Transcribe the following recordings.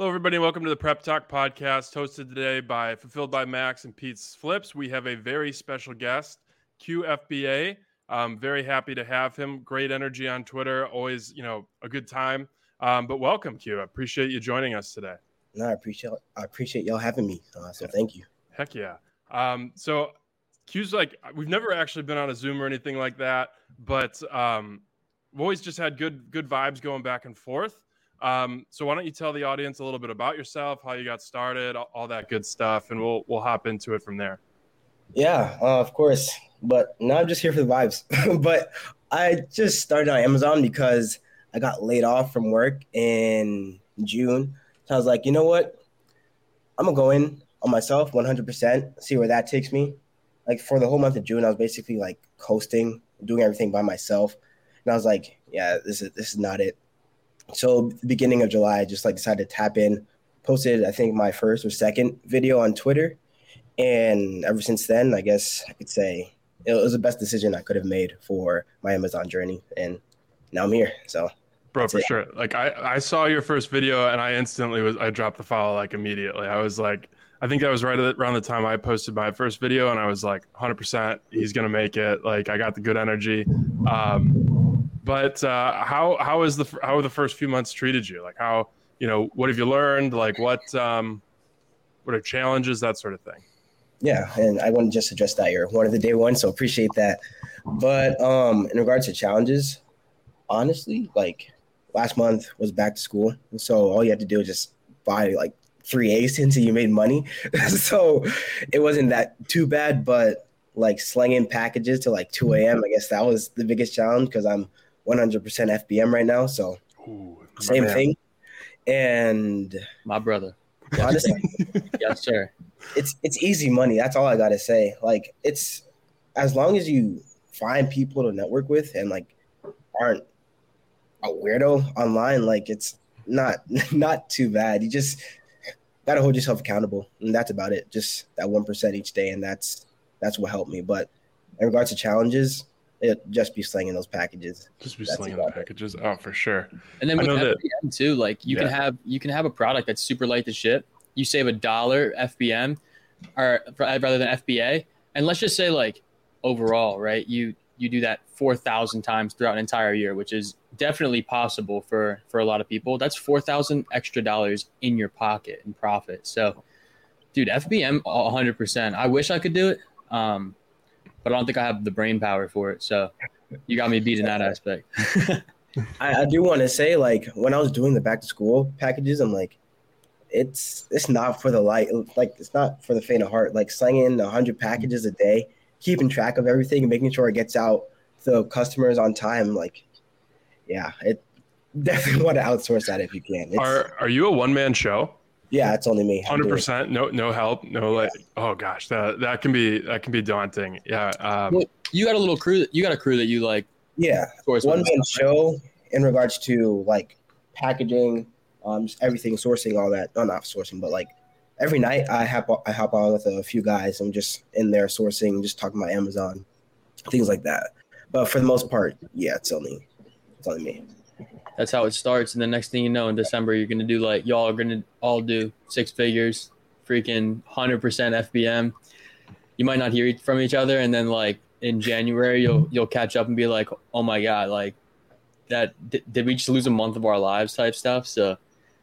Hello, everybody, welcome to the Prep Talk podcast, hosted today by Fulfilled by Max and Pete's Flips. We have a very special guest, QFBA. I'm very happy to have him. Great energy on Twitter, always, you know, a good time. Um, but welcome, Q. I appreciate you joining us today. No, I appreciate I appreciate y'all having me. Uh, so thank you. Heck yeah. Um, so Q's like we've never actually been on a Zoom or anything like that, but um, we've always just had good good vibes going back and forth. Um, so why don't you tell the audience a little bit about yourself, how you got started, all, that good stuff, and we'll we'll hop into it from there. Yeah, uh, of course. But now I'm just here for the vibes. but I just started on Amazon because I got laid off from work in June. So I was like, you know what? I'm gonna go in on myself 100%, see where that takes me. Like for the whole month of June, I was basically like coasting, doing everything by myself. And I was like, yeah, this is this is not it. So beginning of July, I just like decided to tap in, posted I think my first or second video on Twitter, and ever since then, I guess I could say it was the best decision I could have made for my Amazon journey, and now I'm here. So, bro, for it. sure. Like I, I saw your first video, and I instantly was I dropped the follow like immediately. I was like, I think that was right around the time I posted my first video, and I was like, 100, percent he's gonna make it. Like I got the good energy. Um, but uh, how how is the how are the first few months treated you? Like how you know what have you learned? Like what um, what are challenges? That sort of thing. Yeah, and I want to just address that. You're one of the day one, so appreciate that. But um, in regards to challenges, honestly, like last month was back to school, so all you had to do is just buy like three A's until you made money. so it wasn't that too bad, but like slinging packages to like 2 a.m. I guess that was the biggest challenge because I'm 100% FBM right now. So Ooh, same man. thing. And my brother, honestly, yes, sir it's it's easy money. That's all I gotta say. Like it's as long as you find people to network with and like aren't a weirdo online, like it's not not too bad. You just gotta hold yourself accountable, and that's about it. Just that one percent each day, and that's that's what helped me. But in regards to challenges, it just be slinging those packages. Just be slinging the packages. Oh, for sure. And then with FBM that, too, like you yeah. can have you can have a product that's super light to ship, you save a dollar FBM or rather than FBA. And let's just say like overall, right? You you do that 4,000 times throughout an entire year, which is definitely possible for for a lot of people. That's 4,000 extra dollars in your pocket in profit. So, dude, FBM 100%. I wish I could do it. Um, but I don't think I have the brain power for it. So, you got me beat in that aspect. I, I do want to say, like, when I was doing the back to school packages, I'm like, it's it's not for the light like it's not for the faint of heart like slinging 100 packages a day keeping track of everything and making sure it gets out to customers on time like yeah it definitely want to outsource that if you can it's, are are you a one-man show yeah it's only me 100% no no help no like oh gosh that that can be that can be daunting yeah um, well, you got a little crew you got a crew that you like yeah one man show in regards to like packaging um, just everything, sourcing, all that. No, not sourcing, but like every night I hop I hop on with a few guys. I'm just in there sourcing, just talking about Amazon, things like that. But for the most part, yeah, it's only it's only me. That's how it starts, and the next thing you know, in December, you're gonna do like y'all are gonna all do six figures, freaking hundred percent FBM. You might not hear from each other, and then like in January, you'll you'll catch up and be like, oh my god, like that did, did we just lose a month of our lives type stuff? So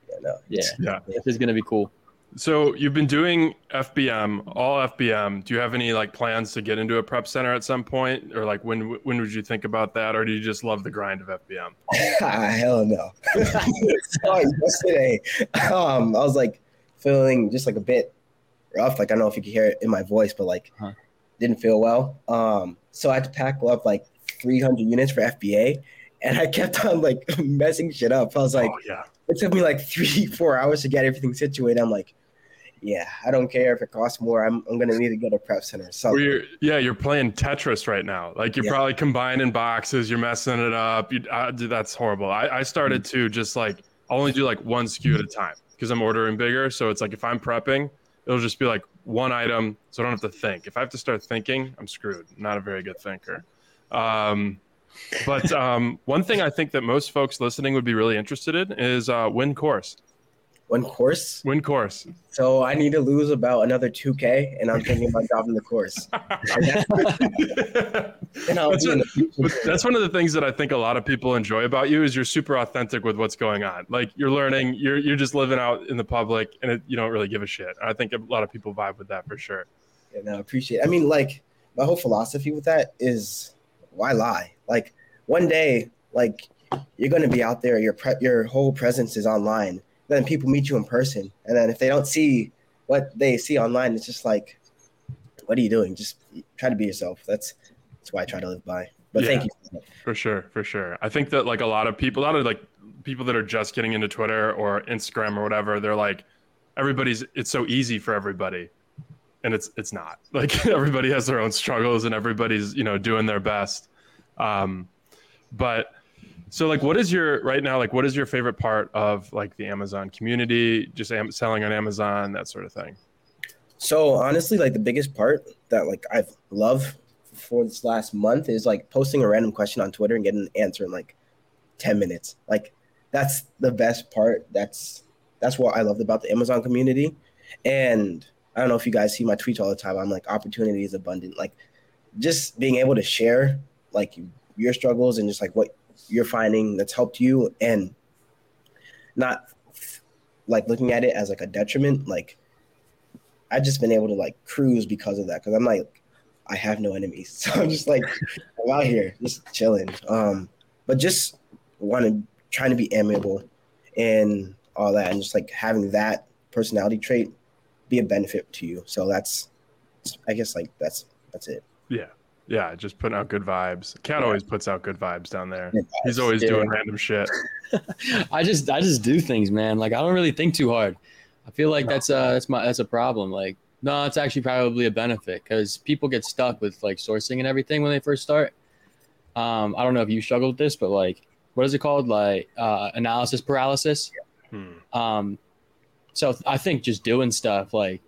yeah, no, yeah, yeah, this is gonna be cool. So you've been doing FBM, all FBM. Do you have any like plans to get into a prep center at some point, or like when when would you think about that, or do you just love the grind of FBM? Hell no. so yesterday, um, I was like feeling just like a bit rough. Like I don't know if you can hear it in my voice, but like huh. didn't feel well. Um, so I had to pack up like 300 units for FBA, and I kept on like messing shit up. I was like, oh, yeah it took me like three, four hours to get everything situated. I'm like, yeah, I don't care if it costs more. I'm, I'm gonna need to go to prep center. So yeah, you're playing Tetris right now. Like you're yeah. probably combining boxes. You're messing it up. You, uh, that's horrible. I, I started mm-hmm. to just like only do like one SKU at a time because I'm ordering bigger. So it's like if I'm prepping, it'll just be like one item, so I don't have to think. If I have to start thinking, I'm screwed. not a very good thinker. Um, but um, one thing I think that most folks listening would be really interested in is uh, win course. One course. One course. So I need to lose about another 2K, and I'm thinking about dropping the course. And That's be what- the But future. that's one of the things that I think a lot of people enjoy about you is you're super authentic with what's going on. Like you're learning, you're you're just living out in the public, and it, you don't really give a shit. I think a lot of people vibe with that for sure. And I appreciate. I mean, like my whole philosophy with that is why lie? Like one day, like you're gonna be out there. Your pre- your whole presence is online. Then people meet you in person, and then if they don't see what they see online, it's just like, what are you doing? Just try to be yourself. That's that's why I try to live by. But thank you. For sure, for sure. I think that like a lot of people, a lot of like people that are just getting into Twitter or Instagram or whatever, they're like, everybody's. It's so easy for everybody, and it's it's not. Like everybody has their own struggles, and everybody's you know doing their best. Um, but so like, what is your right now? Like, what is your favorite part of like the Amazon community? Just am- selling on Amazon, that sort of thing. So honestly, like the biggest part that like I've loved for this last month is like posting a random question on Twitter and getting an answer in like 10 minutes. Like that's the best part. That's that's what I loved about the Amazon community. And I don't know if you guys see my tweets all the time. I'm like opportunity is abundant. Like just being able to share like your struggles and just like what you're finding that's helped you and not like looking at it as like a detriment like I've just been able to like cruise because of that. Because I'm like, I have no enemies, so I'm just like, I'm out here just chilling. Um, but just want to trying to be amiable and all that, and just like having that personality trait be a benefit to you. So that's, I guess like that's that's it. Yeah. Yeah, just putting out good vibes. Cat always puts out good vibes down there. He's always Yeah. doing random shit. I just I just do things, man. Like I don't really think too hard. I feel like that's uh that's my that's a problem. Like no, it's actually probably a benefit because people get stuck with like sourcing and everything when they first start. Um, I don't know if you struggle with this, but like what is it called? Like uh, analysis paralysis. Hmm. Um, so I think just doing stuff like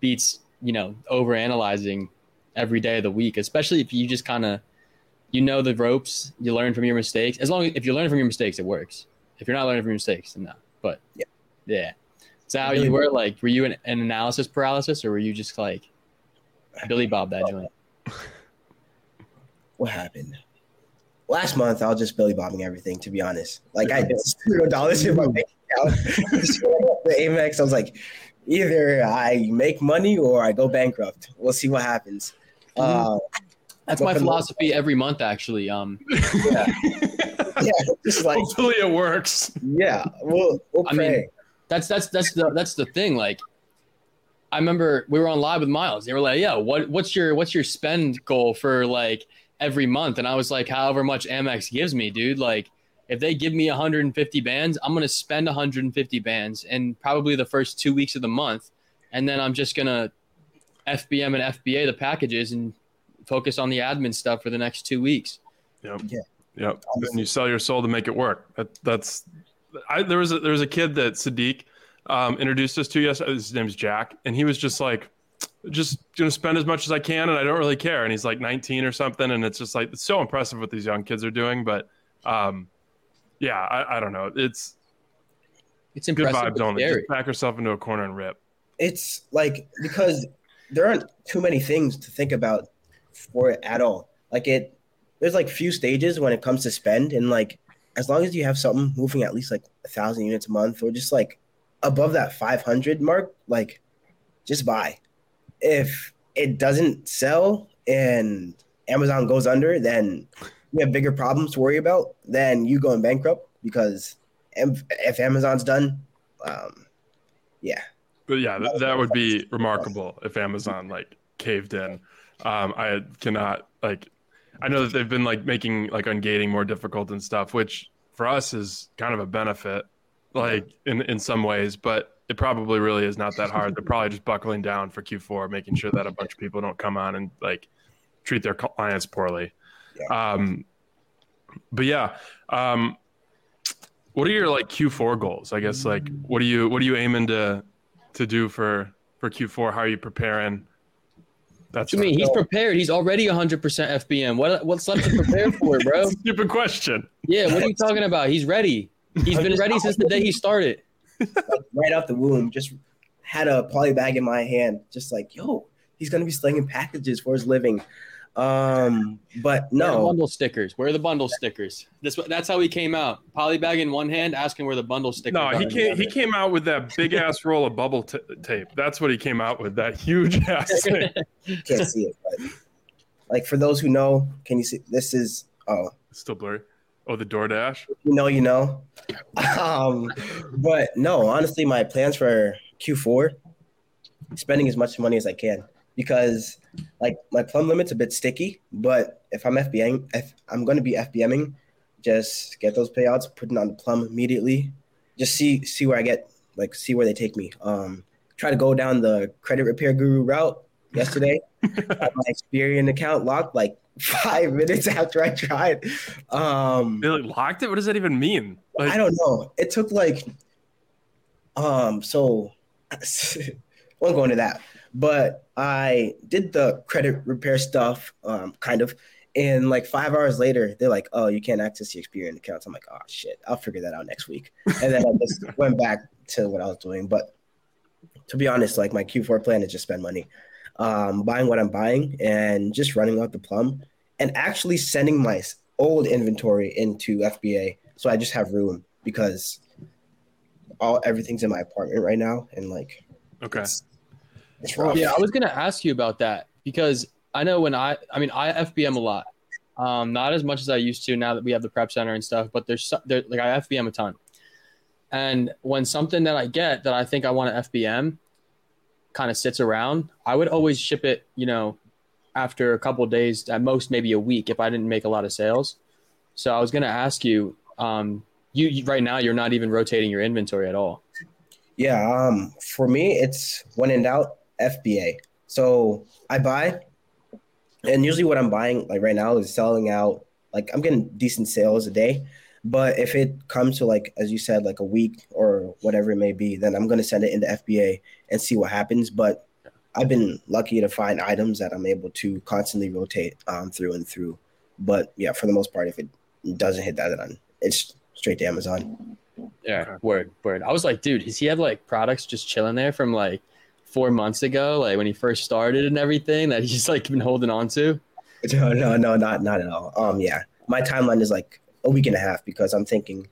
beats you know over analyzing every day of the week, especially if you just kind of you know the ropes, you learn from your mistakes. As long as if you learn from your mistakes, it works. If you're not learning from your mistakes, then no. But Yeah. yeah. That how Really you were? Like, were you an, an analysis paralysis, or were you just like Billy Bob that joint? What happened? Last month, I was just belly bobbing everything. To be honest, like I had zero dollars in my bank account. the Amex, I was like, either I make money or I go bankrupt. We'll see what happens. Uh, That's my for the- philosophy every month, actually. Um, yeah, just like Hopefully it works. yeah, we'll we'll I mean, that's that's that's the that's the thing. Like, I remember we were on live with Miles. They were like, "Yeah, what what's your what's your spend goal for like every month?" And I was like, "However much Amex gives me, dude. Like, if they give me 150 bands, I'm gonna spend 150 bands in probably the first two weeks of the month, and then I'm just gonna FBM and FBA the packages and focus on the admin stuff for the next two weeks." Yep. Yeah. Yep. And you sell your soul to make it work. That, that's. I there was a, there was a kid that Sadiq um, introduced us to. yesterday. his name's Jack, and he was just like, just gonna spend as much as I can, and I don't really care. And he's like 19 or something, and it's just like it's so impressive what these young kids are doing. But um, yeah, I, I don't know. It's It's good vibes but only. scary. Just back yourself into a corner and rip. It's like because there aren't too many things to think about for it at all. Like it, there's like few stages when it comes to spend, and like as long as you have something moving at least like a thousand units a month or just like above that 500 mark, like just buy. If it doesn't sell and Amazon goes under, then you have bigger problems to worry about than you going bankrupt because if Amazon's done, um, yeah. But yeah, th- that would be remarkable if Amazon like caved in. Um, I cannot like. I know that they've been like making like ungating more difficult and stuff, which for us is kind of a benefit, like in in some ways. But it probably really is not that hard. They're probably just buckling down for Q4, making sure that a bunch of people don't come on and like treat their clients poorly. Um, but yeah, um, what are your like Q4 goals? I guess like what are you what are you aiming to to do for for Q4? How are you preparing? That's I mean, he's prepared. He's already 100% FBM. What what's left to prepare for, bro? Stupid question. Yeah, what are you talking about? He's ready. He's I'm been ready since the day he started. right out the womb. Just had a poly bag in my hand, just like, yo, he's gonna be slinging packages for his living. Um, but Where the no, bundle stickers. Where are the bundle stickers? This that's how he came out. Polybag in one hand, asking where the bundle stickers. No, are he came. He came out with that big ass roll of bubble t- tape. That's what he came out with. That huge ass thing. can't see it. But like for those who know, can you see? This is oh, It's still blurry. Oh, the DoorDash. you know, you know. Um, but no, honestly, my plans for Q4, spending as much money as I can because like my plum limit's a bit sticky. But if I'm FBM, if I'm going to be FBMing, just get those payouts, put it on the plum immediately. Just see see where I get, like see where they take me. Um, try to go down the credit repair guru route yesterday. My Experian account locked like five minutes after I tried. Um, They like locked it. What does that even mean? Like, I don't know. It took like, um, so I won't go into that, but I did the credit repair stuff, um, kind of, and like five hours later, they're like, "Oh, you can't access the Experian accounts." I'm like, "Oh shit, I'll figure that out next week," and then I just went back to what I was doing. But to be honest, like my Q4 plan is just spend money, um, buying what I'm buying, and just running out the plum, and actually sending my old inventory into FBA so I just have room because all everything's in my apartment right now, and like okay. it's, it's rough. Yeah, I was gonna ask you about that because I know when I, I mean, I FBM a lot, um, not as much as I used to now that we have the prep center and stuff, but there's so- there, like I FBM a ton, and when something that I get that I think I want to FBM, kind of sits around, I would always ship it, you know, after a couple days, at most maybe a week if I didn't make a lot of sales. So I was gonna ask you, um, you, you right now you're not even rotating your inventory at all. Yeah, um, for me, it's when in doubt, FBA. So I buy, and usually what I'm buying, like right now, is selling out. Like I'm getting decent sales a day, but if it comes to like, as you said, like a week or whatever it may be, then I'm gonna send it into FBA and see what happens. But I've been lucky to find items that I'm able to constantly rotate um, through and through. But yeah, for the most part, if it doesn't hit that, then it's straight to Amazon. Yeah, word, word. I was like, dude, does he have like products just chilling there from like four months ago, like when he first started and everything that he's like been holding on to? No, no, no, not not at all. Um, yeah, my timeline is like a week and a half because I'm thinking,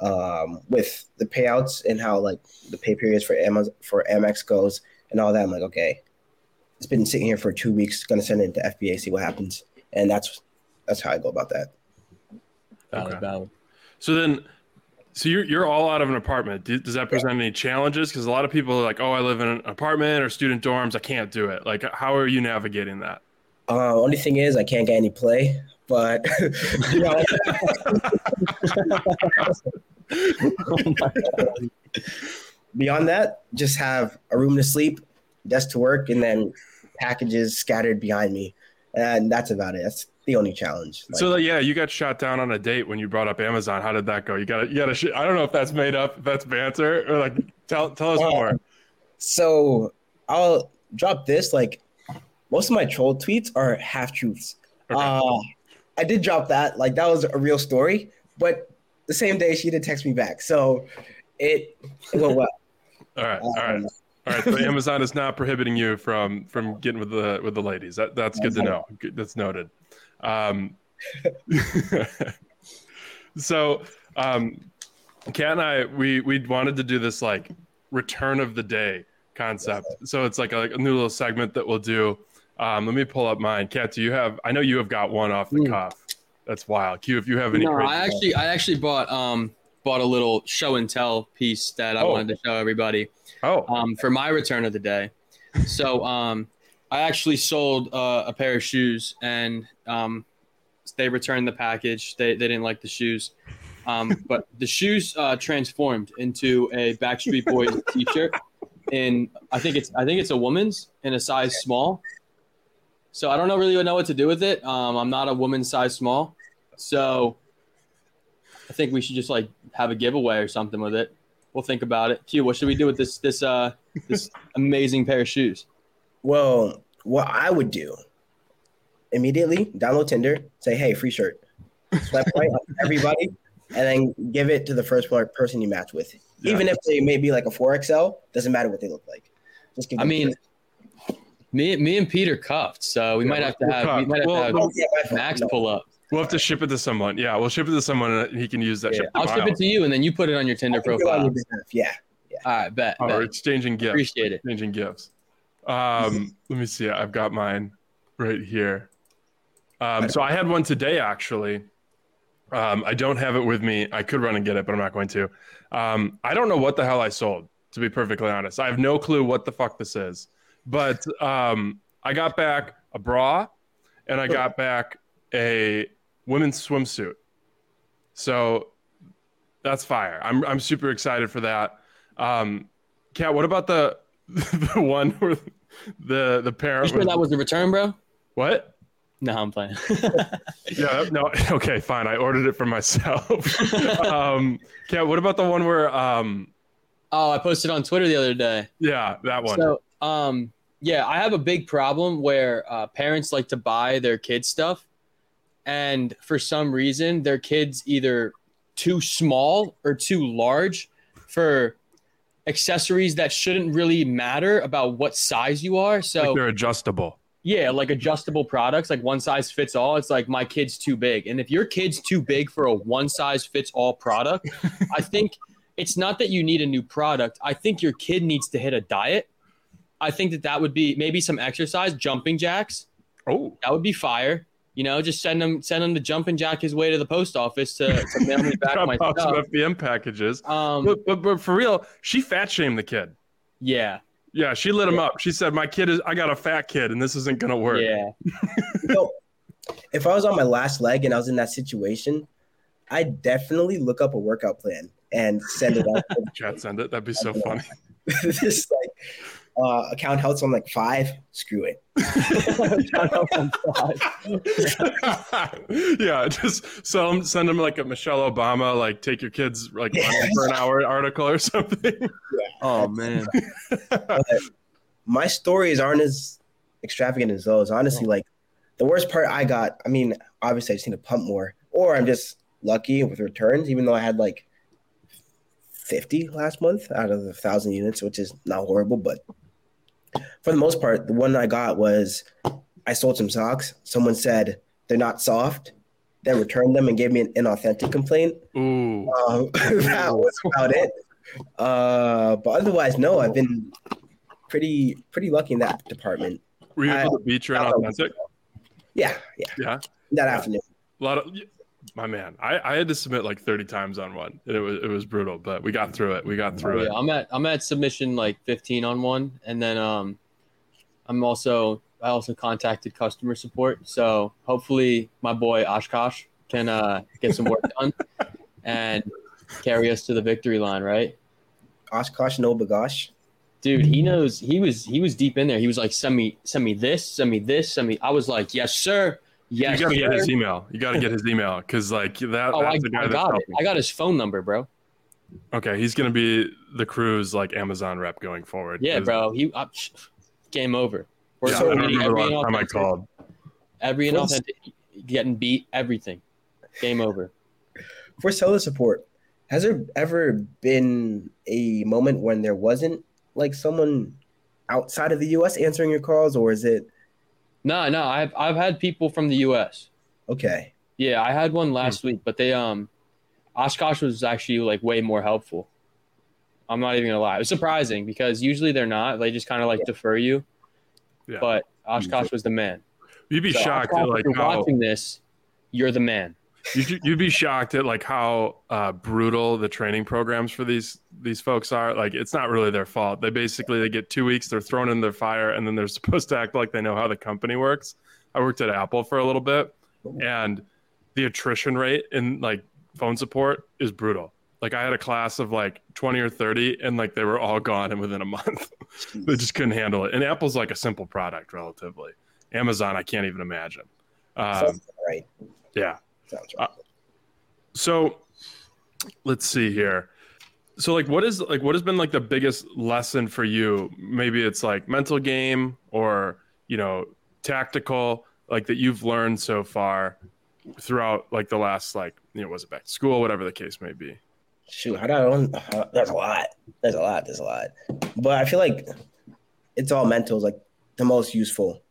um, with the payouts and how like the pay periods for Amazon for Amex goes and all that. I'm like, okay, it's been sitting here for two weeks. Gonna send it to FBA, see what happens, and that's that's how I go about that. Valid, Okay. valid. So then, so you're you're all out of an apartment. Does that present any challenges? Because a lot of people are like, "Oh, I live in an apartment or student dorms. I can't do it." Like, how are you navigating that? Uh, only thing is, I can't get any play, but you know, beyond that, just have a room to sleep, desk to work, and then packages scattered behind me, and that's about it. That's the only challenge. Like, so yeah, you got shot down on a date when you brought up Amazon. How did that go? You got you got a sh- I don't know if that's made up, if that's banter, or like tell tell us more. so I'll drop this. Like most of my troll tweets are half truths. Okay. Uh, I did drop that. Like that was a real story, but the same day she did text me back, so it, it went well. all right, all right, Um, all right. So Amazon is not prohibiting you from from getting with the with the ladies. That that's good to know. That's noted. Um, so, um, Kat and I, we we wanted to do this like return of the day concept. So it's like a, a new little segment that we'll do. Um, let me pull up mine. Kat, do you have? I know you have got one off the Mm. cuff. That's wild. Q, if you have any, No, I actually, I actually bought um bought a little show and tell piece that I Oh. wanted to show everybody oh, um for my return of the day. So um, I actually sold uh, a pair of shoes and um, they returned the package. They they didn't like the shoes. Um, but the shoes uh, transformed into a Backstreet Boys T-shirt in I think it's I think it's a woman's in a size small. So I don't know really know what to do with it. Um, I'm not a woman size small, so I think we should just like have a giveaway or something with it. We'll think about it. Q, what should we do with this this uh this amazing pair of shoes? Well, what I would do immediately download Tinder, say, "Hey, free shirt." Swipe right on everybody, and then give it to the first person you match with. Yeah. Even if they may be like a 4XL, doesn't matter what they look like. Just give I them mean, me, me and Peter cuffed, so we Yeah, might have to we're have we might have Well, to have Oh, yeah, my fault. Max No. pull up. We'll have to ship it to someone. Yeah, we'll ship it to someone and he can use that. Yeah, ship I'll ship Miles. it to you, and then you put it on your Tinder can do it on profile. your behalf, Yeah. All right, bet. Oh, bet. we're exchanging gifts. Appreciate it. Exchanging gifts. Um, let me see. I've got mine right here. Um, so I had one today actually. Um, I don't have it with me. I could run and get it, but I'm not going to. Um, I don't know what the hell I sold, to be perfectly honest. I have no clue what the fuck this is. But um, I got back a bra and I got back a women's swimsuit. So that's fire. I'm I'm super excited for that. Um, Kat, what about the the one where the the You parent sure was, that was the return, bro? what? No, I'm playing. Yeah, no, okay, fine. I ordered it for myself. um, Kat, what about the one where um, oh, I posted on Twitter the other day. yeah, that one. So, um, yeah, I have a big problem where uh, parents like to buy their kids stuff, and for some reason, their kids either too small or too large for accessories that shouldn't really matter about what size you are. So, like they're adjustable. yeah, like adjustable products, like one size fits all. It's like my kid's too big. And if your kid's too big for a one size fits all product, I think it's not that you need a new product. I think your kid needs to hit a diet. I think that that would be maybe some exercise, jumping jacks. Oh, That would be fire. You know, just send him send him to jumping jack his way to the post office to, to mail me back drop my off some. FBM packages. Um, But, but but for real, she fat shamed the kid. yeah, Yeah, she lit him up. She said, "My kid is. I got a fat kid, and this isn't gonna work." yeah. So, if I was on my last leg and I was in that situation, I'd definitely look up a workout plan and send it out. Chat send it. That'd be so funny. this like uh, account health on like five. Screw it. yeah, just sell them, send them like a Michelle Obama, like take your kids like running for an hour article or something. oh man. My stories aren't as extravagant as those. Honestly, like the worst part I got. I mean, obviously I just need to pump more, or I'm just lucky with returns. Even though I had like 50 last month out of the thousand units, which is not horrible, but for the most part, the one I got was I sold some socks. Someone said they're not soft. Then returned them and gave me an inauthentic complaint. Um, that was about it. Uh, but otherwise, no, I've been pretty pretty lucky in that department. were you I- able to beat your inauthentic? Yeah, yeah. Yeah, That afternoon. a lot of. My man, I, I had to submit like 30 times on one, and it was it was brutal, but we got through it. We got through Yeah, it. I'm at I'm at submission like 15 on one, and then um, I'm also I also contacted customer support, so hopefully my boy Oshkosh can uh get some work done and carry us to the victory line, right? Oshkosh, no B'gosh. Dude, he knows he was he was deep in there. He was like, send me send me this, send me this, send me. I was like, yes sir, yes. you gotta get his email. You gotta get his email because like that. Oh, I, that's the guy I that's got it. I got his phone number, bro. Okay, he's gonna be the crew's like Amazon rep going forward. Yeah, bro. He uh, game over. We're Yeah, I So- don't remember every the last time I called. Every What's- inauthentic, getting beat, everything. Game over. For seller support, has there ever been a moment when there wasn't like someone outside of the U.S. answering your calls, or is it No, no, I've I've had people from the U.S. okay? Yeah, I had one last week, but they um, Oshkosh was actually like way more helpful. I'm not even gonna lie. It was surprising because usually they're not. They just kind of like defer you. Yeah. But Oshkosh was the man. You'd be So, shocked Oshkosh, like if you're how watching this, you're the man. You'd, you'd be shocked at like how uh, brutal the training programs for these these folks are. Like it's not really their fault. They basically they get two weeks, they're thrown in their fire, and then they're supposed to act like they know how the company works. I worked at Apple for a little bit, and the attrition rate in like phone support is brutal. Like I had a class of like 20 or 30 and like they were all gone and within a month. they just couldn't handle it. And Apple's like a simple product relatively. Amazon, I can't even imagine. Um, right. yeah. Sounds Uh. So let's see here. So like what is like what has been like the biggest lesson for you? Maybe it's like mental game or, you know, tactical like that you've learned so far throughout like the last like, you know, was it back to school, whatever the case may be. shoot, how do I own? Uh, there's a lot. There's a lot. There's a lot. But I feel like it's all mental. Is like the most useful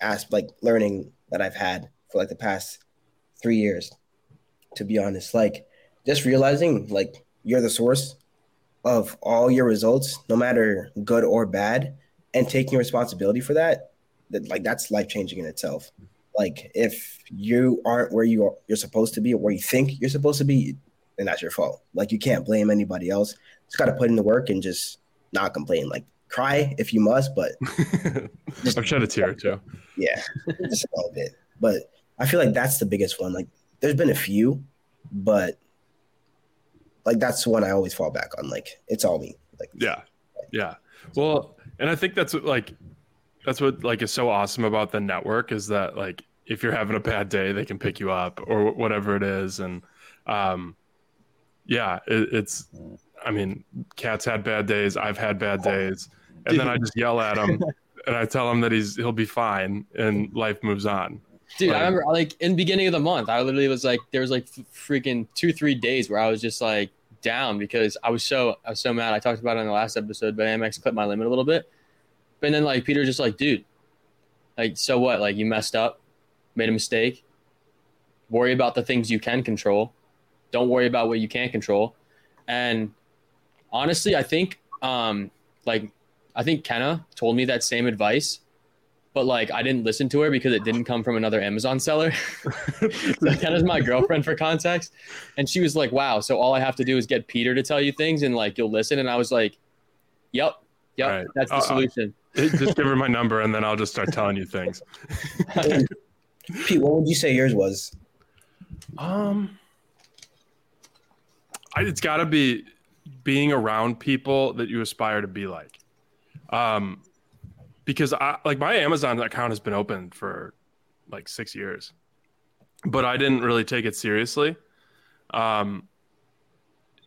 aspect, like learning that I've had for like the past three years. To be honest, like just realizing like you're the source of all your results, no matter good or bad, and taking responsibility for that. That like that's life changing in itself. Like if you aren't where you are, you're supposed to be, or where you think you're supposed to be, then that's your fault. Like you can't blame anybody else. Just got to put in the work and just not complain. Like cry if you must, but just, I've shed a tear too. Yeah, just a little bit. But I feel like that's the biggest one. Like there's been a few, but like that's one I always fall back on. Like it's all me. Like yeah, yeah. Well, and I think that's what like that's what like is so awesome about the network is that like if you're having a bad day, they can pick you up or whatever it is, and um, yeah, it, it's. I mean, Cat's had bad days. I've had bad days, and then I just yell at him, and I tell him that he's he'll be fine, and life moves on. Dude, I remember like in the beginning of the month, I literally was like, there was like freaking two, three days where I was just like down because I was so I was so mad. I talked about it in the last episode, but Amex clipped my limit a little bit. But then like Peter just like, dude, like so what? Like you messed up, made a mistake. Worry about the things you can control. Don't worry about what you can't control. And honestly, I think um like I think Kenna told me that same advice but like I didn't listen to her because it didn't come from another Amazon seller. so Kenna's my girlfriend for context, and she was like, "Wow, so all I have to do is get Peter to tell you things, and like you'll listen." And I was like, "Yep, yep, right. that's the uh, solution." just give her my number, and then I'll just start telling you things. Pete, what would you say yours was? Um, I, it's got to be being around people that you aspire to be like. Um, because I like my Amazon account has been open for like six years, but I didn't really take it seriously um,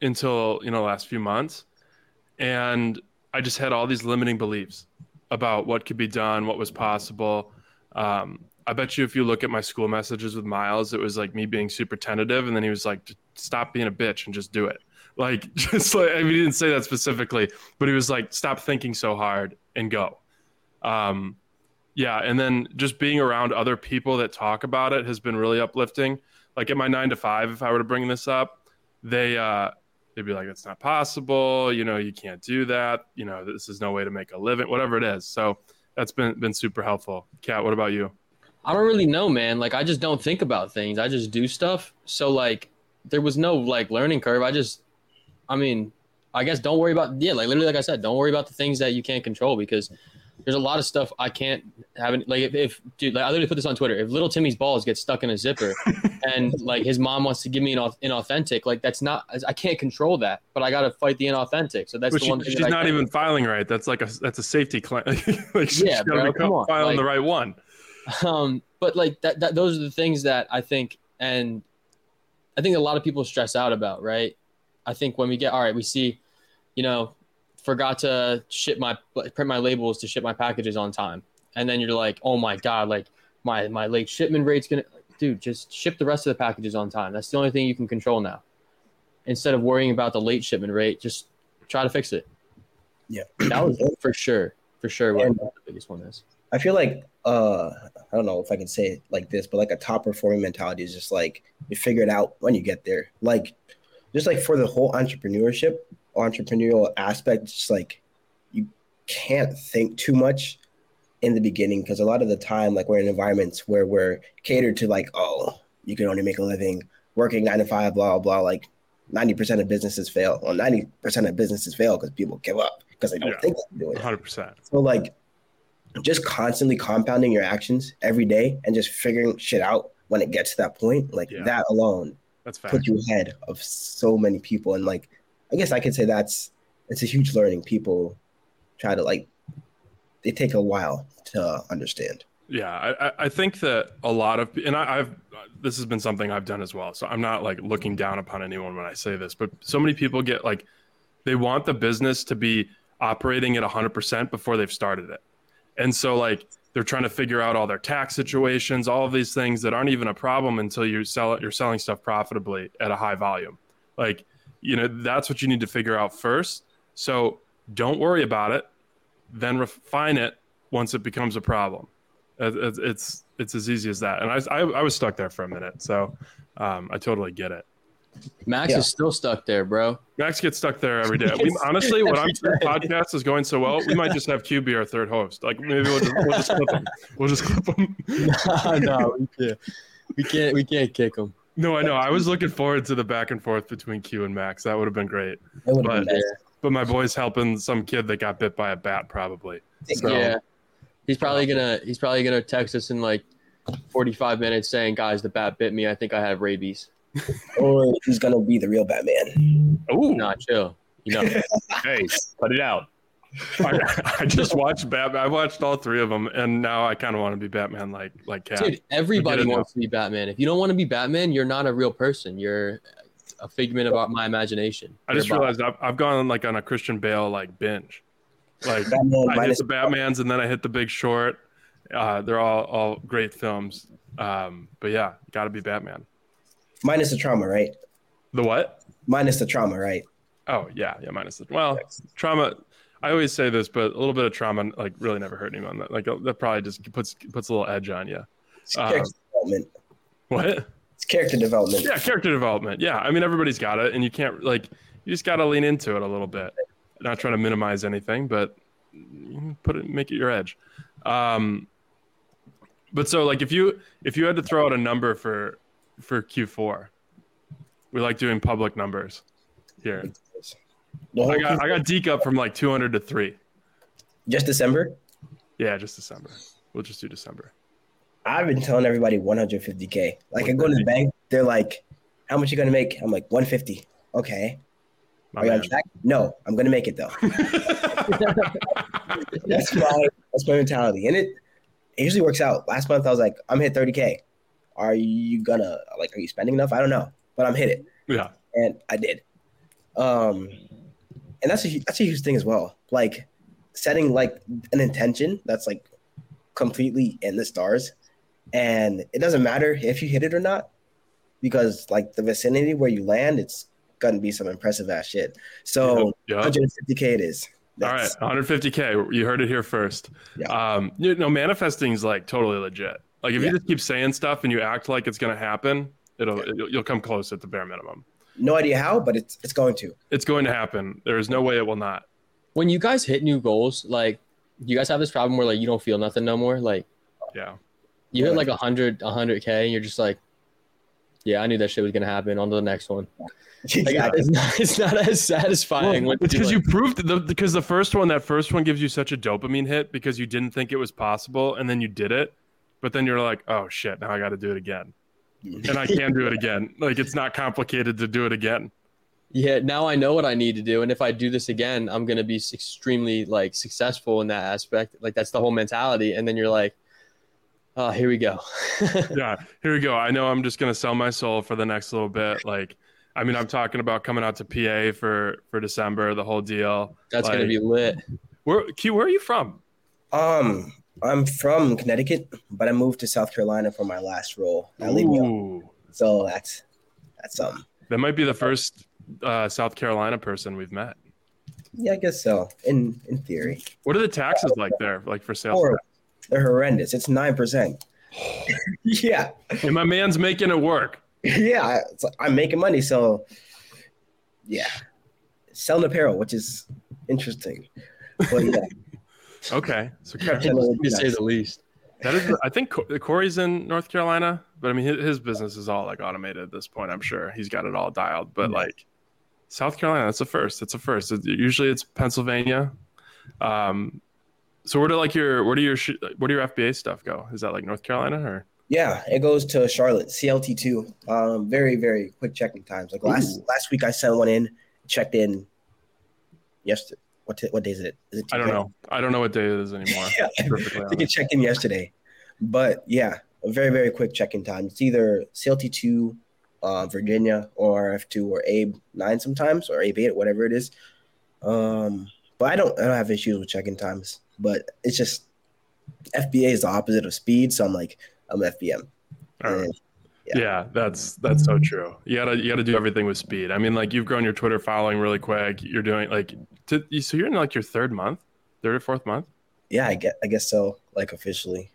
until you know the last few months, and I just had all these limiting beliefs about what could be done, what was possible. Um, I bet you if you look at my school messages with Miles, it was like me being super tentative, and then he was like, "Stop being a bitch and just do it." Like, just like I mean, he didn't say that specifically, but he was like, "Stop thinking so hard and go." Um, yeah, and then just being around other people that talk about it has been really uplifting. Like at my nine to five, if I were to bring this up, they uh, they'd be like, "It's not possible. You know, you can't do that. You know, this is no way to make a living. Whatever it is." So that's been been super helpful. Kat, what about you? I don't really know, man. Like I just don't think about things. I just do stuff. So like there was no like learning curve. I just, I mean, I guess don't worry about yeah, like literally like I said, don't worry about the things that you can't control because there's a lot of stuff I can't have. Any, like if, if dude, like I literally put this on Twitter. If little Timmy's balls get stuck in a zipper, and like his mom wants to give me an inauthentic, like that's not. I can't control that, but I got to fight the inauthentic. So that's the she, one. she's not even filing right. That's like a that's a safety claim. like she's yeah, bro, come on. filing like, the right one. Um, but like that, that, those are the things that I think, and I think a lot of people stress out about. Right. I think when we get all right, we see, you know, forgot to ship my print my labels to ship my packages on time, and then you're like, oh my god, like my my late shipment rate's gonna, dude, just ship the rest of the packages on time. That's the only thing you can control now. Instead of worrying about the late shipment rate, just try to fix it. Yeah, that was for sure, for sure. What the biggest one is. I feel like uh, I don't know if I can say it like this, but like a top performing mentality is just like you figure it out when you get there. Like just like for the whole entrepreneurship, entrepreneurial aspect, just like you can't think too much in the beginning because a lot of the time, like we're in environments where we're catered to like, oh, you can only make a living working nine to five, blah blah. Like ninety percent of businesses fail. Well, ninety percent of businesses fail because people give up because they don't yeah, think they're doing it. Hundred percent. So like, just constantly compounding your actions every day and just figuring shit out when it gets to that point, like yeah. that alone, that's put you ahead of so many people. And like I guess I could say that's it's a huge learning. People try to like they take a while to understand. Yeah, I, I think that a lot of and I, I've this has been something I've done as well. So I'm not like looking down upon anyone when I say this, but so many people get like they want the business to be operating at 100% before they've started it. And so like they're trying to figure out all their tax situations, all of these things that aren't even a problem until you sell it, you're selling stuff profitably at a high volume. Like you know that's what you need to figure out first. So don't worry about it. Then refine it once it becomes a problem. It's it's, it's as easy as that. And I, I, I was stuck there for a minute, so um, I totally get it. Max yeah. is still stuck there, bro. Max gets stuck there every day. We, honestly, what I'm saying, podcast is going so well, we might just have QB our third host. Like maybe we'll just, we'll just clip him. We'll just clip him. no, no, we can't. We can't. We can't kick him. No, I know. I was looking forward to the back and forth between Q and Max. That would have been great. But, been but my boy's helping some kid that got bit by a bat, probably. So, yeah, he's probably gonna he's probably gonna text us in like 45 minutes saying, "Guys, the bat bit me. I think I have rabies." or he's gonna be the real Batman. Oh, not chill. You know, hey, put it out. I, I, just watched Batman. I watched all three of them, and now I kind of want to be Batman, like like Cat. Dude, everybody wants now. to be Batman. If you don't want to be Batman, you're not a real person. You're a figment of my imagination. I just realized I've, I've gone on like on a Christian Bale like binge. Like Batman, I hit the Batman's, and then I hit the Big Short. Uh, they're all all great films. Um, but yeah, got to be Batman. Minus the trauma, right? The what? Minus the trauma, right? Oh yeah, yeah. Minus the well, trauma. I always say this, but a little bit of trauma like really never hurt anyone. That like that probably just puts puts a little edge on you. It's um, character development. What? It's character development. Yeah, character development. Yeah, I mean everybody's got it, and you can't like you just got to lean into it a little bit. Not trying to minimize anything, but put it make it your edge. Um, but so like if you if you had to throw out a number for for Q4. We like doing public numbers here. I got I got Deke up from like 200 to three. Just December? Yeah, just December. We'll just do December. I've been telling everybody 150k. Like I go to the bank, they're like, "How much you gonna make?" I'm like 150. Okay. My Are you on track? No, I'm gonna make it though. that's my that's my mentality, and it, it usually works out. Last month I was like, I'm hit 30k are you gonna like are you spending enough? I don't know, but I'm hit it. Yeah, and I did. Um, and that's a that's a huge thing as well. Like setting like an intention that's like completely in the stars, and it doesn't matter if you hit it or not, because like the vicinity where you land, it's gonna be some impressive ass shit. So yeah, 150k it is. That's, All right, 150k. You heard it here first. Yeah. Um, you know, manifesting is like totally legit. Like if yeah. you just keep saying stuff and you act like it's going to happen, it'll, it'll you'll come close at the bare minimum. No idea how, but it's it's going to. It's going to happen. There is no way it will not. When you guys hit new goals, like you guys have this problem where like you don't feel nothing no more. Like yeah, you hit like a hundred, a hundred k, and you're just like, yeah, I knew that shit was gonna happen. On to the next one. Like, it's, not, it's not as satisfying. Well, because you, like, you proved the because the first one, that first one gives you such a dopamine hit because you didn't think it was possible, and then you did it but then you're like, oh shit, now I got to do it again, and I can do it again. Like it's not complicated to do it again. Yeah, now I know what I need to do, and if I do this again, I'm gonna be extremely like successful in that aspect. Like that's the whole mentality, and then you're like, oh, here we go. yeah, here we go. I know I'm just gonna sell my soul for the next little bit. Like, I mean, I'm talking about coming out to PA for for December, the whole deal. That's like, gonna be lit. Where Q? Where are you from? Um, I'm from Connecticut, but I moved to South Carolina for my last role. So that's that's um. That might be the first uh, South Carolina person we've met. Yeah, I guess so. In in theory. What are the taxes like there, like for sales? They're horrendous. It's nine percent. yeah. And my man's making it work. Yeah, like I'm making money, so yeah, selling apparel, which is interesting. But yeah. Okay, so to say the least. That is, I think Corey's in North Carolina, but I mean his, his, business is all like automated at this point. I'm sure he's got it all dialed. But yeah. like South Carolina, that's a first. That's a first. It, usually it's Pennsylvania. Um, so where do like your where do your where do your FBA stuff go? Is that like North Carolina or? Yeah, it goes to Charlotte, CLT two. Um, very very quick checking times. Like last Ooh. last week, I sent one in, checked in yesterday what t- what day is it? Is it I don't know. I don't know what day it is anymore. yeah. I think it checked in yesterday, but yeah, a very very quick check-in time. It's either CLT two, uh, Virginia, or F two, or Abe nine sometimes, or Abe eight, whatever it is. Um, but I don't I don't have issues with check-in times. But it's just FBA is the opposite of speed, so I'm like I'm FBM. All right. Yeah. Yeah. that's that's so true. You gotta you gotta do everything with speed. I mean, like you've grown your Twitter following really quick. You're doing like to, so you're in like your third month, third or fourth month. Yeah, I get I guess so. Like officially.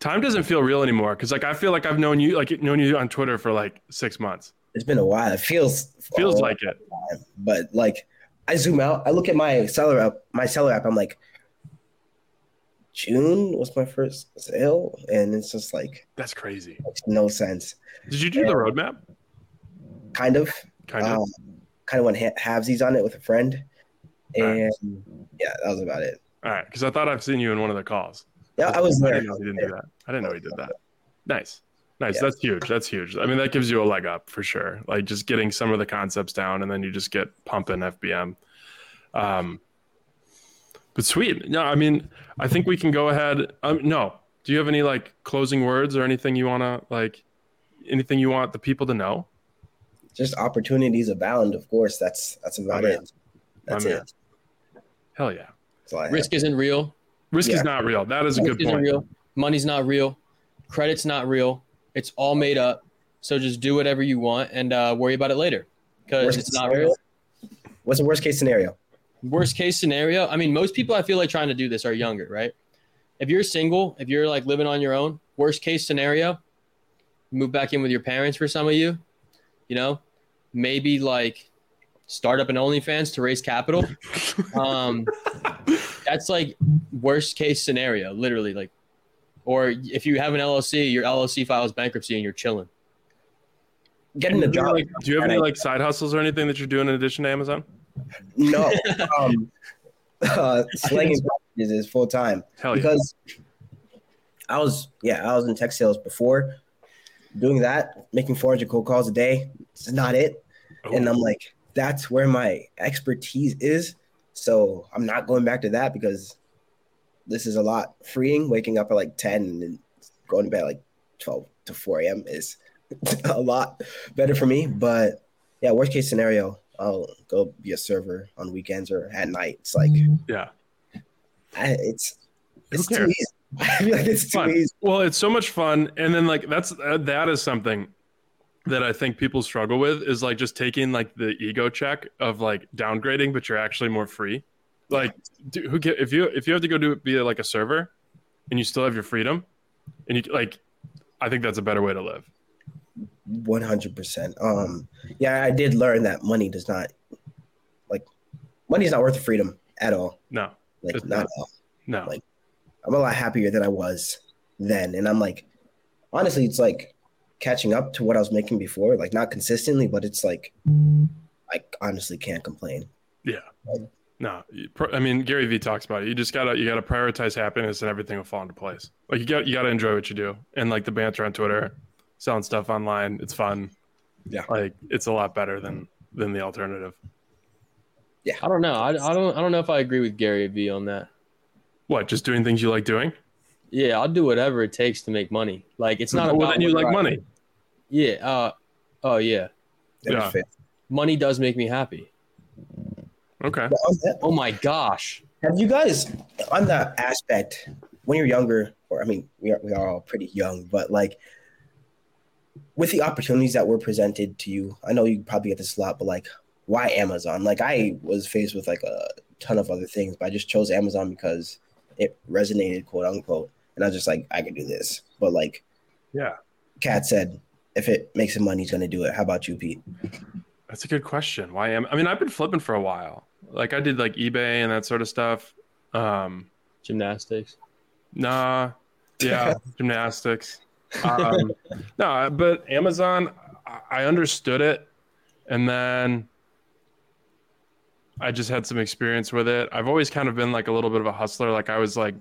Time doesn't feel real anymore because like I feel like I've known you like known you on Twitter for like six months. It's been a while. It feels Feels like it. time. but like I zoom out, I look at my seller app, my seller app, I'm like, June was my first sale, and it's just like That's crazy. makes no sense. Did you do the roadmap? Kind of, Kind of. um, kind of went ha- halvesies on it with a friend, and yeah, that was about it. All right, because I thought I've seen you in one of the calls. Yeah, I was I there. didn't know he didn't do that. I didn't know he did that. Nice. Nice. Yeah. That's huge. That's huge. I mean, that gives you a leg up for sure. Like just getting some of the concepts down and then you just get pumping FBM. Um, but sweet. No, I mean, I think we can go ahead. Um, no. Do you have any like closing words or anything you want to like, anything you want the people to know? Just opportunities abound. Of course, that's that's about My it. That's My man. it. Hell yeah. That's all I have. Risk isn't real. Risk is not real. That is a Risk good isn't point. real. Money's not real. Credit's not real. It's all made up. So just do whatever you want and uh, worry about it later because it's not scenario? real. What's the worst case scenario? Worst case scenario. I mean, most people I feel like trying to do this are younger, right? If you're single, if you're like living on your own, worst case scenario, move back in with your parents for some of you. You know, maybe like start up an OnlyFans to raise capital. um, that's like worst case scenario, literally. Like, or if you have an LLC, your LLC files bankruptcy and you're chilling. Getting a Do you have job. like, do you have any like side hustles or anything that you're doing in addition to Amazon? No. um, uh, slanging packages is full time Hell yeah. because I was yeah I was in tech sales before doing that making 400 cold calls a day. It's not it, and I'm like that's where my expertise is. So I'm not going back to that because this is a lot freeing. Waking up at like 10 and going to bed at like 12 to 4 a.m. is a lot better for me. But yeah, worst case scenario, I'll go be a server on weekends or at night. It's like yeah. I, it's it's too easy. I feel like it's too Fun. easy. Well, it's so much fun, and then like that's uh, that is something that I think people struggle with is like just taking like the ego check of like downgrading, but you're actually more free. Like, do, who get if you if you have to go do be like a server, and you still have your freedom, and you like, I think that's a better way to live. One hundred percent. Um, yeah, I did learn that money does not like money's not worth the freedom at all. No, Like not not. at all. no, Like- I'm a lot happier than I was then, and I'm like, honestly, it's like catching up to what I was making before. Like not consistently, but it's like I honestly can't complain. Yeah. No. I mean, Gary Vee talks about it. You just gotta you gotta prioritize happiness, and everything will fall into place. Like you got you gotta enjoy what you do, and like the banter on Twitter, selling stuff online. It's fun. Yeah. like it's a lot better than than the alternative. Yeah, I don't know. I, I don't. I don't know if I agree with Gary Vee on that. What? Just doing things you like doing? Yeah, I'll do whatever it takes to make money. Like it's not well, about then you like I- money. Yeah. Uh. Oh yeah. Yeah. Money does make me happy. Okay. But on that- Oh my gosh. Have you guys on that aspect when you're younger, or I mean, we are we are all pretty young, but like with the opportunities that were presented to you, I know you probably get this a lot, but like why Amazon? Like I was faced with like a ton of other things, but I just chose Amazon because it resonated, quote unquote. And I was just like, I can do this. But like Yeah. Kat said, if it makes him money, he's gonna do it. How about you, Pete? That's a good question. Why am I mean I've been flipping for a while. Like I did like eBay and that sort of stuff. Um Gymnastics. nah. Yeah, gymnastics. Um no, but Amazon I- understood it and then I just had some experience with it. I've always kind of been like a little bit of a hustler. Like I was like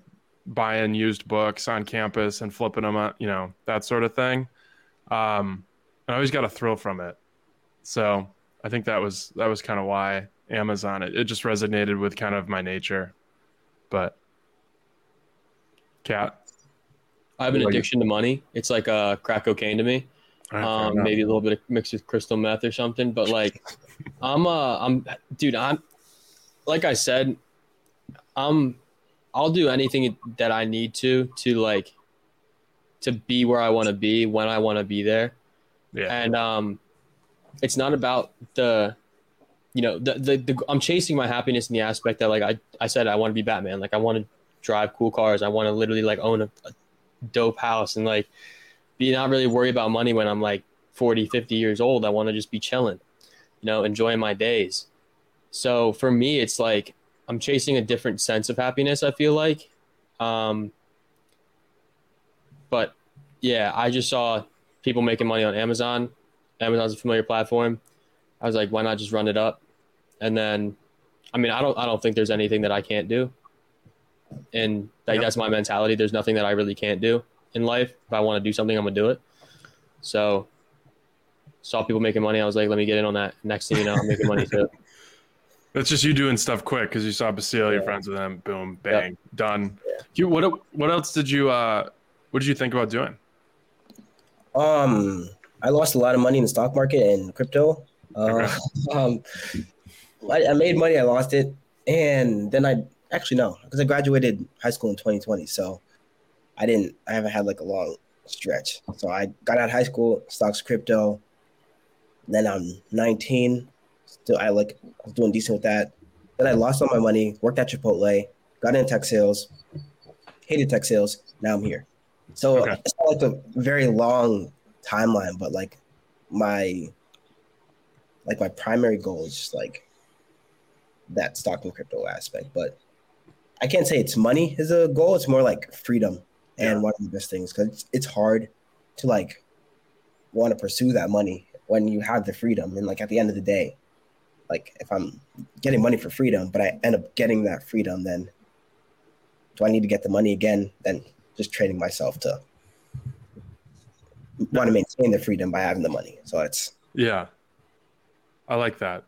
buying used books on campus and flipping them, out, you know, that sort of thing. Um, and I always got a thrill from it. So I think that was that was kind of why Amazon. It, it just resonated with kind of my nature. But Kat, I have an Like- addiction to money. It's like uh, crack cocaine to me. All right, Um, maybe a little bit of mixed with crystal meth or something. But like, I'm uh, I'm dude. I'm like I said, I'm I'll do anything that I need to to like to be where I want to be when I want to be there. Yeah. And um, it's not about the, you know, the, the, the I'm chasing my happiness in the aspect that like I, I said I want to be Batman. Like I want to drive cool cars. I want to literally like own a, a dope house and like be not really worry about money when I'm like 40, 50 years old. I want to just be chilling, you know, enjoying my days. So for me, it's like I'm chasing a different sense of happiness. I feel like, um, but yeah, I just saw people making money on Amazon. Amazon's a familiar platform. I was like, why not just run it up? And then, I mean, I don't, I don't think there's anything that I can't do. And like, Yep. that's my mentality. There's nothing that I really can't do in life. If I want to do something, I'm gonna do it. So, saw people making money. I was like, let me get in on that. Next thing you know, I'm making money too. That's just you doing stuff quick because you saw Basile, you're friends with him, boom, bang, done. You what what else did you uh what did you think about doing? Um, I lost a lot of money in the stock market and crypto. Uh, um, I, I made money, I lost it, and then I actually no, because I graduated high school in 2020, so I didn't. I haven't had like a long stretch. So I got out of high school, stocks, crypto. Then I'm 19, still I like I was doing decent with that. Then I lost all my money, worked at Chipotle, got into tech sales, hated tech sales. Now I'm here. So Okay. it's not like a very long timeline, but like my like my primary goal is just like that stock and crypto aspect. But I can't say it's money is a goal. It's more like freedom and Yeah. one of the best things because it's, it's hard to like want to pursue that money when you have the freedom and like at the end of the day, like if I'm getting money for freedom, but I end up getting that freedom, then do I need to get the money again? Then just training myself to want to maintain the freedom by having the money. So it's Yeah. I like that.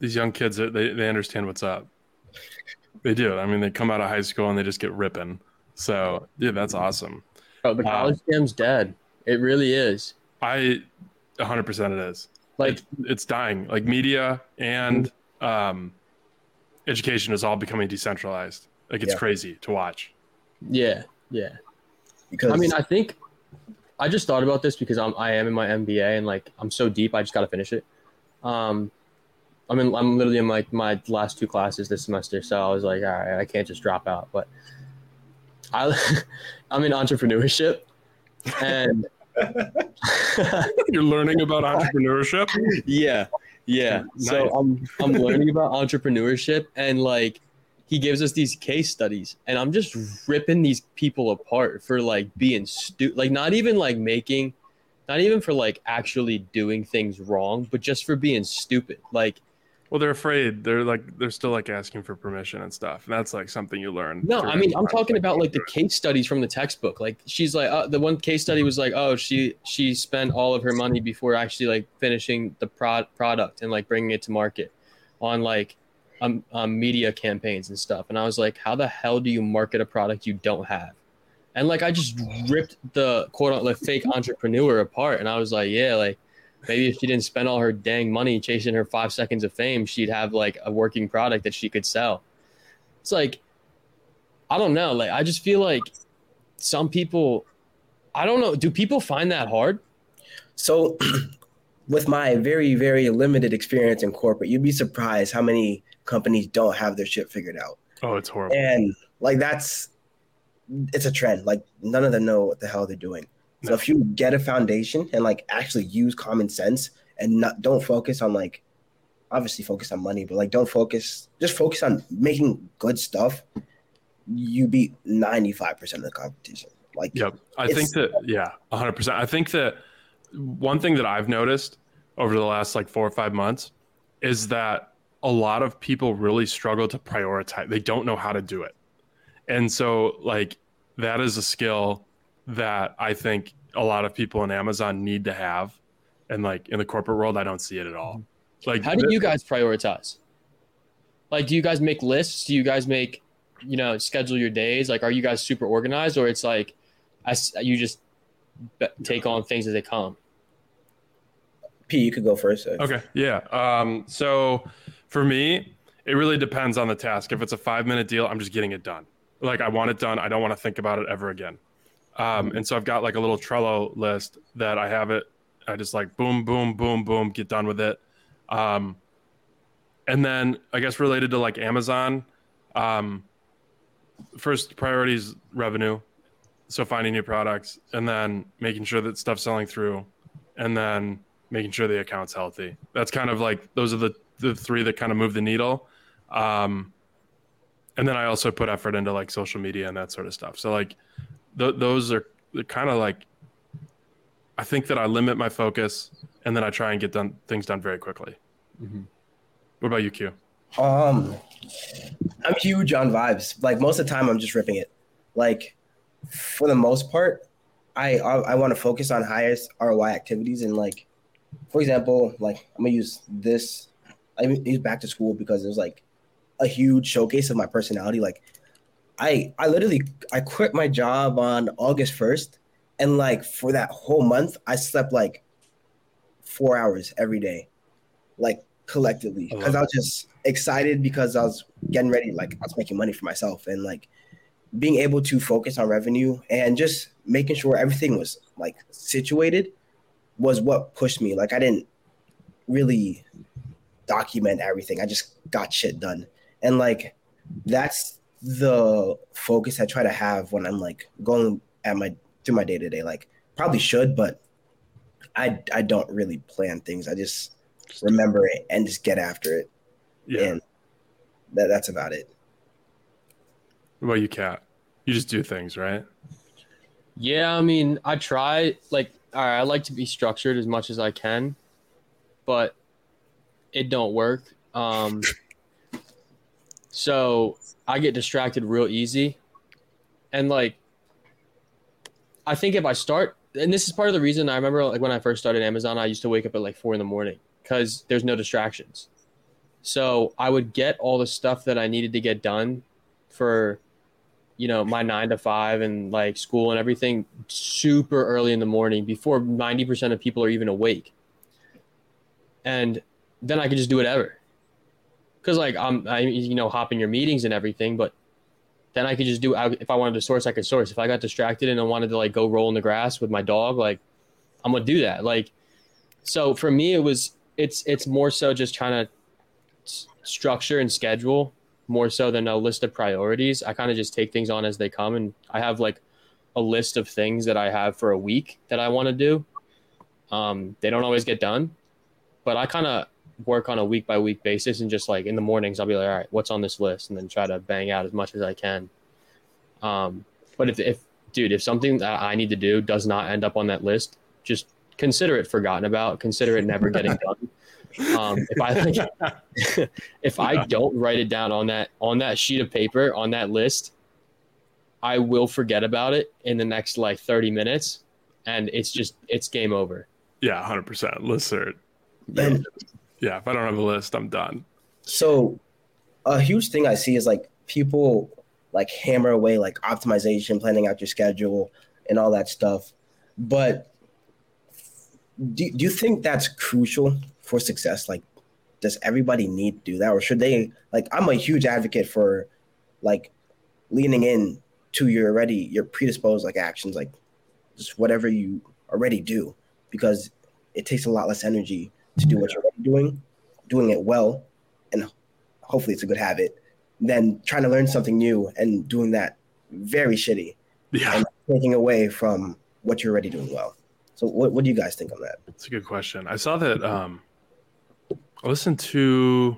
These young kids they they understand what's up. They do. I mean, they come out of high school and they just get ripping. So, yeah, that's awesome. Oh, the Wow. college scam's dead. It really is. I 100% it is. Like, it's, it's dying. Like media and um, education is all becoming decentralized. Like it's Yeah. crazy to watch. yeah, yeah. because I mean, I think I just thought about this because I'm I am in my MBA and like I'm so deep, I just gotta finish it. Um, I'm in I'm literally in like my last two classes this semester, so I was like, all right, I can't just drop out. But I I'm in entrepreneurship, and You're learning about entrepreneurship. yeah, yeah. So I'm I'm learning about entrepreneurship and like he gives us these case studies and I'm just ripping these people apart for like being stupid like not even like making not even for like actually doing things wrong, but just for being stupid. Like Well, they're afraid. They're like they're still like asking for permission and stuff. And that's like something you learn. No, I mean I'm talking about like the case studies from the textbook. Like she's like uh, the one case study was like, oh, she she spent all of her money before actually like finishing the pro- product and like bringing it to market on like um, um media campaigns and stuff. And I was like, how the hell do you market a product you don't have? And like I just ripped the quote unquote fake entrepreneur apart, and I was like, yeah, like maybe if she didn't spend all her dang money chasing her five seconds of fame, she'd have like a working product that she could sell. It's like I don't know. Like I just feel like some people I don't know, do people find that hard? So, with my very, very limited experience in corporate, you'd be surprised how many companies don't have their shit figured out. Oh, it's horrible. And like that's it's a trend. Like none of them know what the hell they're doing. So No. if you get a foundation and like actually use common sense and not don't focus on like obviously focus on money, but like don't focus just focus on making good stuff, you beat 95% of the competition. Like Yep. I think that yeah, 100%. I think that one thing that I've noticed over the last like 4 or 5 months is that a lot of people really struggle to prioritize. They don't know how to do it. And so like that is a skill that I think a lot of people in Amazon need to have. And like in the corporate world, I don't see it at all. Like How do you guys prioritize? Like do you guys make lists? Do you guys make you know, schedule your days? Like are you guys super organized or it's like I, s- you just take on things as they come? P, you could go first. Okay. Yeah. Um, so for me, it really depends on the task. If it's a five minute deal, I'm just getting it done. Like I want it done. I don't want to think about it ever again. Um, and so I've got like a little Trello list that I have it. I just like boom, boom, boom, boom, get done with it. Um, and then I guess related to like Amazon, um, first priority is revenue. So finding new products and then making sure that stuff's selling through and then making sure the account's healthy. That's kind of like those are the, the three that kind of move the needle. Um, and then I also put effort into like social media and that sort of stuff. So like th- those are kind of like I think that I limit my focus and then I try and get done things done very quickly. Mm-hmm. What about you, Q? Um, I'm huge on vibes. Like most of the time, I'm just ripping it. Like for the most part, I I, I want to focus on highest ROI activities and like, for example, like I'm gonna use this. I use back to school because it was like a huge showcase of my personality. Like, I I literally I quit my job on August first, and like for that whole month, I slept like four hours every day, like collectively, oh, because I, I was just excited because I was getting ready. Like I was making money for myself, and like being able to focus on revenue and just making sure everything was like situated was what pushed me. Like I didn't really document everything. I just got shit done. And like that's the focus I try to have when I'm like going at my through my day to day. Like probably should, but I I don't really plan things. I just remember it and just get after it. Yeah. And that, that's about it. What about you, Kat? You just do things, right? Yeah, I mean, I try like all right, I like to be structured as much as I can, but it don't work. Um so I get distracted real easy. And like I think if I start and this is part of the reason I remember like when I first started Amazon, I used to wake up at like four in the morning because there's no distractions. So I would get all the stuff that I needed to get done for, you know, my nine to five and like school and everything super early in the morning before 90% of people are even awake. And then I could just do whatever because like I'm, I you know hopping your meetings and everything, but then I could just do if I wanted to source, I could source. If I got distracted and I wanted to like go roll in the grass with my dog, like I'm gonna do that. Like, so for me, it was it's it's more so just trying to s- structure and schedule more so than a list of priorities. I kind of just take things on as they come, and I have like a list of things that I have for a week that I want to do. Um, they don't always get done, but I kind of work on a week by week basis and just like in the mornings I'll be like, all right, what's on this list, and then try to bang out as much as I can. Um, but if, if dude, if something that I need to do does not end up on that list, just consider it forgotten about. Consider it never getting done. Um, if I like, if I don't write it down on that on that sheet of paper on that list, I will forget about it in the next like thirty minutes, and it's just it's game over. Yeah, hundred percent. Lists are and yeah, if I don't have a list, I'm done. So, a huge thing I see is like people like hammer away like optimization, planning out your schedule, and all that stuff. But do, do you think that's crucial for success? Like, does everybody need to do that, or should they? Like, I'm a huge advocate for like leaning in to your already your predisposed like actions, like just whatever you already do, because it takes a lot less energy to do what you're doing, doing it well, and hopefully it's a good habit, than trying to learn something new and doing that very shitty. Yeah. And taking away from what you're already doing well. So what, what do you guys think on that? That's a good question. I saw that um I listened to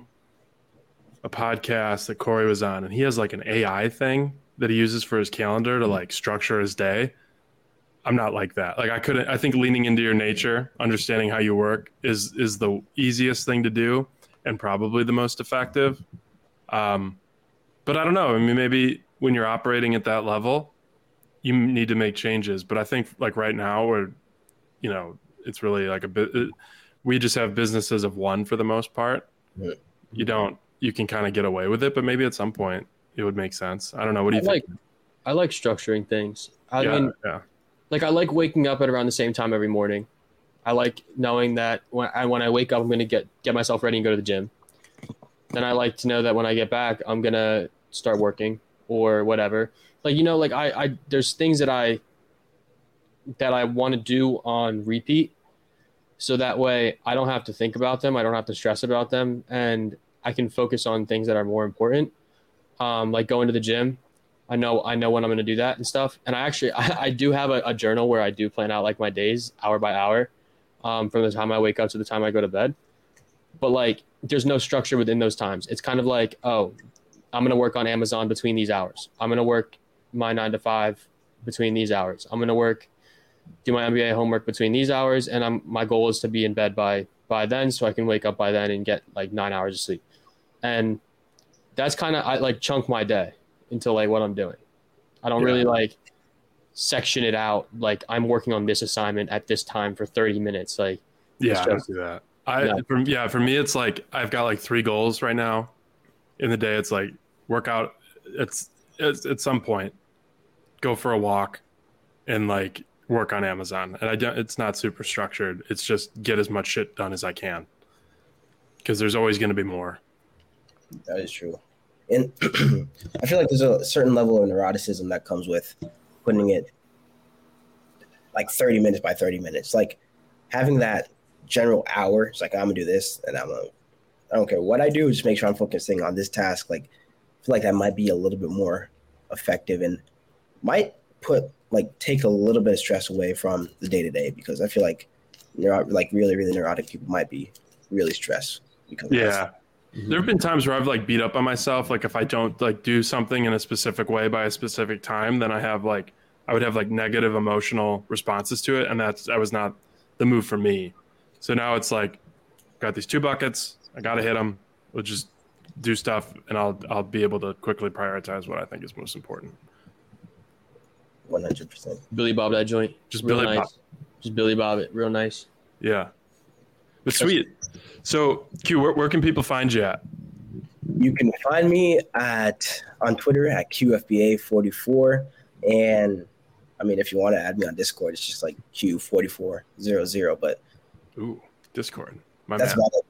a podcast that Corey was on and he has like an AI thing that he uses for his calendar to like structure his day. I'm not like that. Like I couldn't. I think leaning into your nature, understanding how you work, is is the easiest thing to do and probably the most effective. Um, but I don't know. I mean, maybe when you're operating at that level, you need to make changes. But I think like right now, we're, you know, it's really like a bit. We just have businesses of one for the most part. You don't. You can kind of get away with it, but maybe at some point it would make sense. I don't know. What do you I think? Like, I like structuring things. I yeah, mean, yeah. Like I like waking up at around the same time every morning. I like knowing that when I when I wake up, I'm gonna get get myself ready and go to the gym. Then I like to know that when I get back, I'm gonna start working or whatever. Like you know, like I I there's things that I that I want to do on repeat. So that way I don't have to think about them. I don't have to stress about them. And I can focus on things that are more important. Um, like going to the gym. I know, I know when I'm going to do that and stuff. And I actually, I, I do have a, a, journal where I do plan out like my days hour by hour, um, from the time I wake up to the time I go to bed. But like, there's no structure within those times. It's kind of like, oh, I'm going to work on Amazon between these hours. I'm going to work my nine to five between these hours. I'm going to work, do my MBA homework between these hours. And I'm, my goal is to be in bed by, by then. So I can wake up by then and get like nine hours of sleep. And that's kind of, I like chunk my day into like what I'm doing. I don't yeah. really like section it out. Like I'm working on this assignment at this time for 30 minutes. Like, yeah, just, I don't do that. I, yeah. For, yeah, for me, it's like I've got like three goals right now in the day. It's like workout. It's, it's at some point, go for a walk, and like work on Amazon. And I don't. It's not super structured. It's just get as much shit done as I can, because there's always going to be more. That is true, and I feel like there's a certain level of neuroticism that comes with putting it like 30 minutes by 30 minutes. Like having that general hour, it's like I'm gonna do this, and I'm gonna I don't care what I do, just make sure I'm focusing on this task. Like, I feel like that might be a little bit more effective and might put like take a little bit of stress away from the day to day because I feel like neuro- like really really neurotic people might be really stressed because yeah. There have been times where I've like beat up on myself. Like if I don't like do something in a specific way by a specific time, then I have like I would have like negative emotional responses to it, and that's that was not the move for me. So now it's like got these two buckets. I got to hit them. We'll just do stuff, and I'll I'll be able to quickly prioritize what I think is most important. One hundred percent. Billy Bob that joint. Just real Billy nice. Bob. Just Billy Bob it. Real nice. Yeah. But sweet. So Q, where, where can people find you at? You can find me at on Twitter at QFBA44. And I mean, if you want to add me on Discord, it's just like Q4400. But Ooh, Discord. My that's man. about it.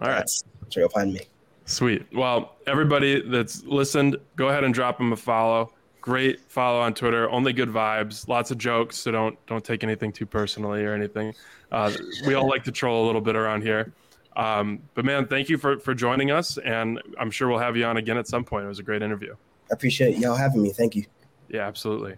All right. That's, that's where you'll find me. Sweet. Well, everybody that's listened, go ahead and drop them a follow. Great follow on Twitter. Only good vibes. Lots of jokes, so don't don't take anything too personally or anything. Uh, we all like to troll a little bit around here. Um, but man, thank you for for joining us, and I'm sure we'll have you on again at some point. It was a great interview. I appreciate y'all having me. Thank you. Yeah, absolutely.